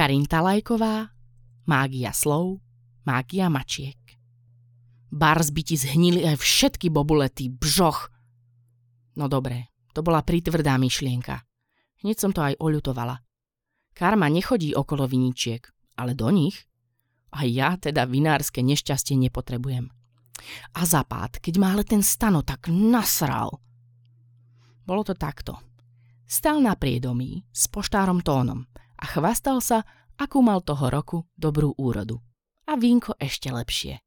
Karin Talajková, Mágia slov, Mágia mačiek. Bars by ti zhnili aj všetky bobulety, bžoch. No dobré, to bola pritvrdá myšlienka. Hneď som to aj oľutovala. Karma nechodí okolo viničiek, ale do nich. A ja teda vinárske nešťastie nepotrebujem. A zapád, keď ma ale ten stano tak nasral. Bolo to takto. Stal na priedomí s poštárom tónom a chvastal sa, akú mal toho roku dobrú úrodu. A vínko ešte lepšie.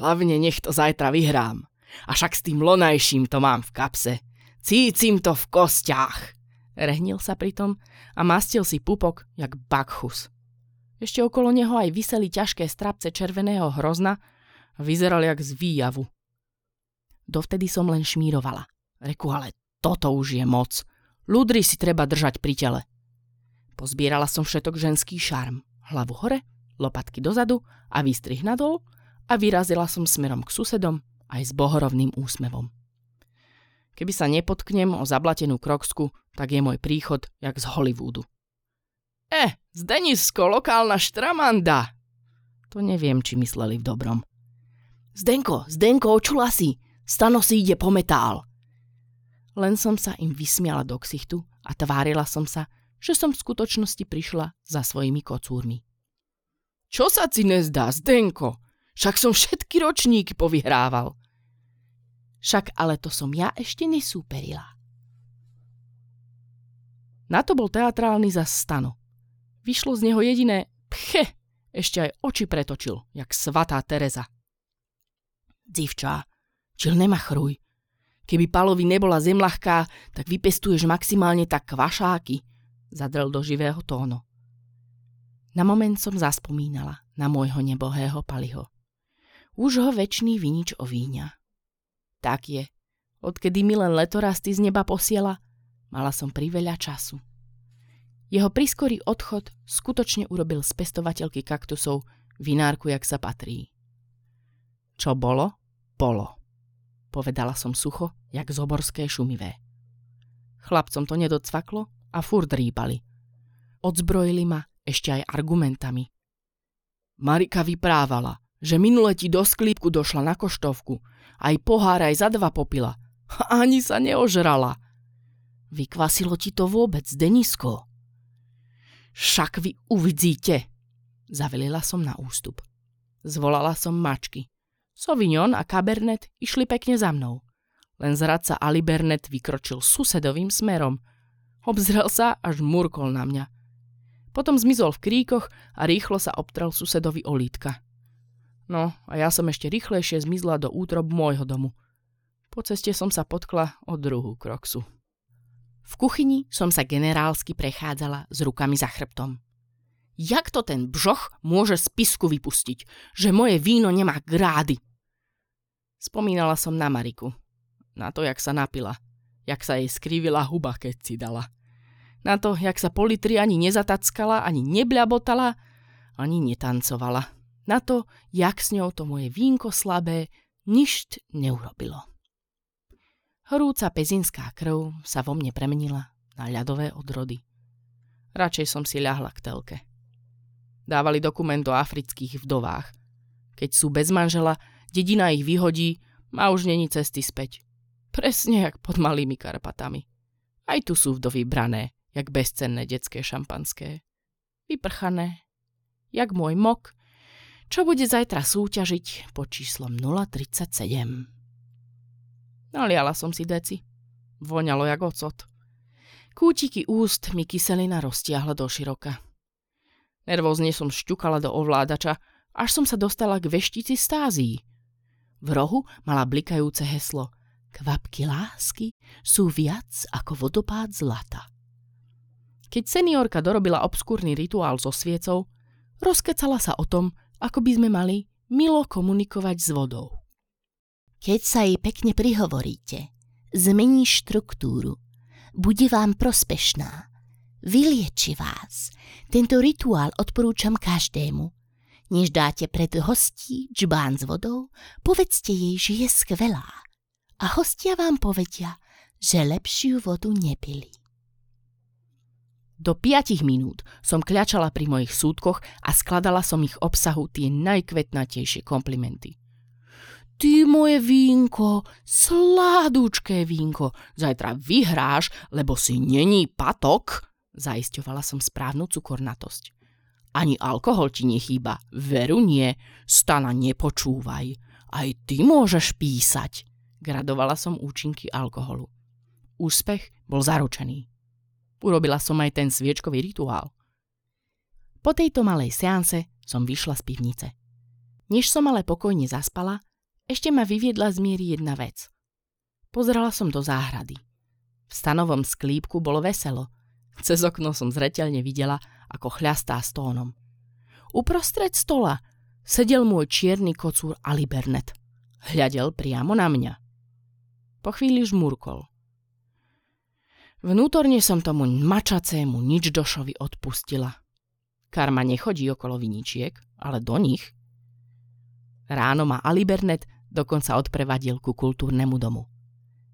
Hlavne nech to zajtra vyhrám. A však s tým lonajším to mám v kapse. Cícim to v kostiach. Rehnil sa pritom a mastil si pupok, jak Bakchus. Ešte okolo neho aj vyseli ťažké strapce červeného hrozna a vyzeral jak z výjavu. Dovtedy som len šmírovala. Reku, ale toto už je moc. Ľudry si treba držať pri tele. Pozbierala som všetok ženský šarm. Hlavu hore, lopatky dozadu a výstrih nadol a vyrazila som smerom k susedom aj s bohorovným úsmevom. Keby sa nepotknem o zablatenú kroksku, tak je môj príchod jak z Hollywoodu. E, Zdenisko, lokálna štramanda! To neviem, či mysleli v dobrom. Zdenko, Zdenko, očula si, stano si ide po metál. Len som sa im vysmiala do ksichtu a tvárila som sa, že som v skutočnosti prišla za svojimi kocúrmi. Čo sa ti nezdá, Zdenko? Však som všetky ročníky povyhrával. Však ale to som ja ešte nesúperila. Na to bol teatrálny za stano. Vyšlo z neho jediné pche, ešte aj oči pretočil, jak svatá Teresa. Dzivčá, čil nemachruj. Keby Palovi nebola zem tak vypestuješ maximálne tak kvašáky, zadrel do živého tónu. Na moment som zaspomínala na môjho nebohého Paliho už ho väčší vinič ovíňa. Tak je. Odkedy mi len letorasty z neba posiela, mala som priveľa času. Jeho priskorý odchod skutočne urobil z pestovateľky kaktusov vinárku, jak sa patrí. Čo bolo, bolo. Povedala som sucho, jak zoborské šumivé. Chlapcom to nedocvaklo a furt rýpali. Odzbrojili ma ešte aj argumentami. Marika vyprávala – že minule ti do sklípku došla na koštovku, aj pohár aj za dva popila. Ani sa neožrala. Vykvasilo ti to vôbec, Denisko? Však vy uvidíte, zavelila som na ústup. Zvolala som mačky. Sauvignon a Cabernet išli pekne za mnou. Len zradca Alibernet vykročil susedovým smerom. Obzrel sa, až murkol na mňa. Potom zmizol v kríkoch a rýchlo sa obtrel susedovi olítka. No a ja som ešte rýchlejšie zmizla do útrob môjho domu. Po ceste som sa potkla o druhú kroksu. V kuchyni som sa generálsky prechádzala s rukami za chrbtom. Jak to ten bžoch môže z pisku vypustiť, že moje víno nemá grády? Spomínala som na Mariku. Na to, jak sa napila. Jak sa jej skrivila huba, keď si dala. Na to, jak sa po ani nezatackala, ani nebľabotala, ani netancovala na to, jak s ňou to moje vínko slabé ništ neurobilo. Horúca pezinská krv sa vo mne premenila na ľadové odrody. Radšej som si ľahla k telke. Dávali dokument o afrických vdovách. Keď sú bez manžela, dedina ich vyhodí, a už není cesty späť. Presne jak pod malými Karpatami. Aj tu sú vdovy brané, jak bezcenné detské šampanské. Vyprchané, jak môj mok, čo bude zajtra súťažiť pod číslom 037. Naliala som si deci. Voňalo jak ocot. Kútiky úst mi kyselina roztiahla do široka. Nervózne som šťukala do ovládača, až som sa dostala k veštici stázii. V rohu mala blikajúce heslo Kvapky lásky sú viac ako vodopád zlata. Keď seniorka dorobila obskúrny rituál so sviecou, rozkecala sa o tom, ako by sme mali milo komunikovať s vodou. Keď sa jej pekne prihovoríte, zmení štruktúru, bude vám prospešná, vylieči vás. Tento rituál odporúčam každému. Než dáte pred hostí džbán s vodou, povedzte jej, že je skvelá. A hostia vám povedia, že lepšiu vodu nepili. Do piatich minút som kľačala pri mojich súdkoch a skladala som ich obsahu tie najkvetnatejšie komplimenty. Ty moje vínko, sládúčké vínko, zajtra vyhráš, lebo si není patok, zaisťovala som správnu cukornatosť. Ani alkohol ti nechýba, veru nie, stana nepočúvaj. Aj ty môžeš písať, gradovala som účinky alkoholu. Úspech bol zaručený. Urobila som aj ten sviečkový rituál. Po tejto malej seanse som vyšla z pivnice. Než som ale pokojne zaspala, ešte ma vyviedla z miery jedna vec. Pozerala som do záhrady. V stanovom sklípku bolo veselo. Cez okno som zreteľne videla, ako chľastá stónom. Uprostred stola sedel môj čierny kocúr Alibernet. Hľadel priamo na mňa. Po chvíli žmurkol. Vnútorne som tomu mačacému nič došovi odpustila. Karma nechodí okolo viničiek, ale do nich. Ráno ma Alibernet dokonca odprevadil ku kultúrnemu domu.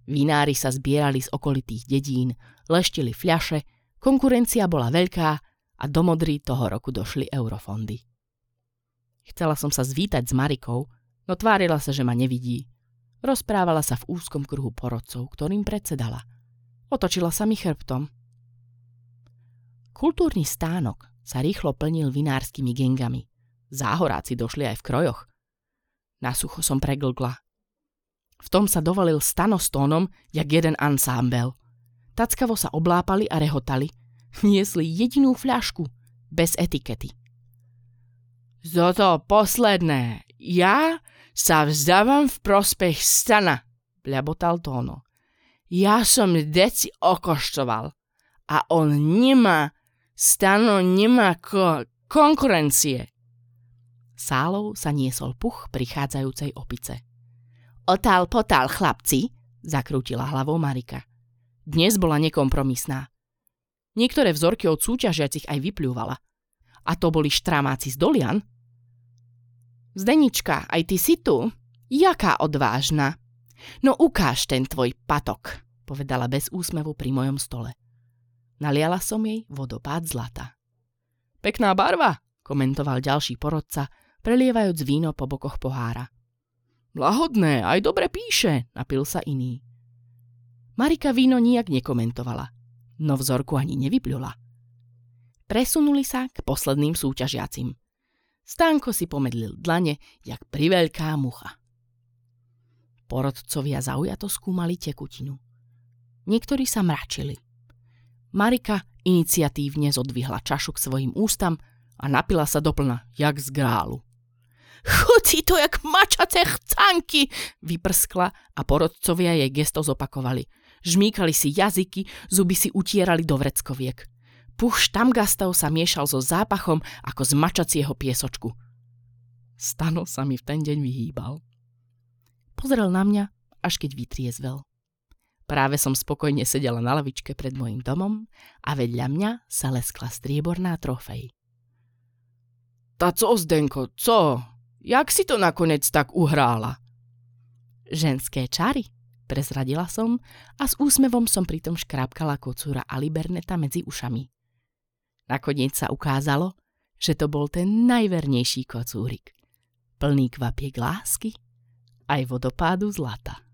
Vinári sa zbierali z okolitých dedín, leštili fľaše, konkurencia bola veľká a do Modry toho roku došli eurofondy. Chcela som sa zvítať s Marikou, no tvárila sa, že ma nevidí. Rozprávala sa v úzkom kruhu porodcov, ktorým predsedala. Otočila sa mi chrbtom. Kultúrny stánok sa rýchlo plnil vinárskymi gengami. Záhoráci došli aj v krojoch. Na sucho som preglgla. V tom sa dovolil stano s tónom, jak jeden ansámbel. Tackavo sa oblápali a rehotali. Niesli jedinú fľašku, bez etikety. Zoto posledné. Ja sa vzdávam v prospech stana, bľabotal Tóno. Ja som deci okoštoval a on nemá, stano nemá ko- konkurencie. Sálou sa niesol puch prichádzajúcej opice. Otál potál, chlapci, zakrútila hlavou Marika. Dnes bola nekompromisná. Niektoré vzorky od súťažiacich aj vypľúvala. A to boli štramáci z Dolian. Zdenička, aj ty si tu? Jaká odvážna. No ukáž ten tvoj patok, povedala bez úsmevu pri mojom stole. Naliala som jej vodopád zlata. Pekná barva, komentoval ďalší porodca, prelievajúc víno po bokoch pohára. Lahodné, aj dobre píše, napil sa iný. Marika víno nijak nekomentovala, no vzorku ani nevypľula. Presunuli sa k posledným súťažiacim. Stánko si pomedlil dlane, jak priveľká mucha. Porodcovia zaujato skúmali tekutinu. Niektorí sa mračili. Marika iniciatívne zodvihla čašu k svojim ústam a napila sa doplna, jak z grálu. Chutí to jak mačace chcanky, vyprskla a porodcovia jej gesto zopakovali. Žmýkali si jazyky, zuby si utierali do vreckoviek. Puch štamgastov sa miešal so zápachom ako z mačacieho piesočku. Stano sa mi v ten deň vyhýbal. Pozrel na mňa, až keď vytriezvel. Práve som spokojne sedela na lavičke pred mojim domom a vedľa mňa sa leskla strieborná trofej. Ta co, Zdenko, co? Jak si to nakoniec tak uhrála? Ženské čary, prezradila som a s úsmevom som pritom škrápkala kocúra Aliberneta medzi ušami. Nakoniec sa ukázalo, že to bol ten najvernejší kocúrik. Plný kvapiek lásky aj vodopádu zlata.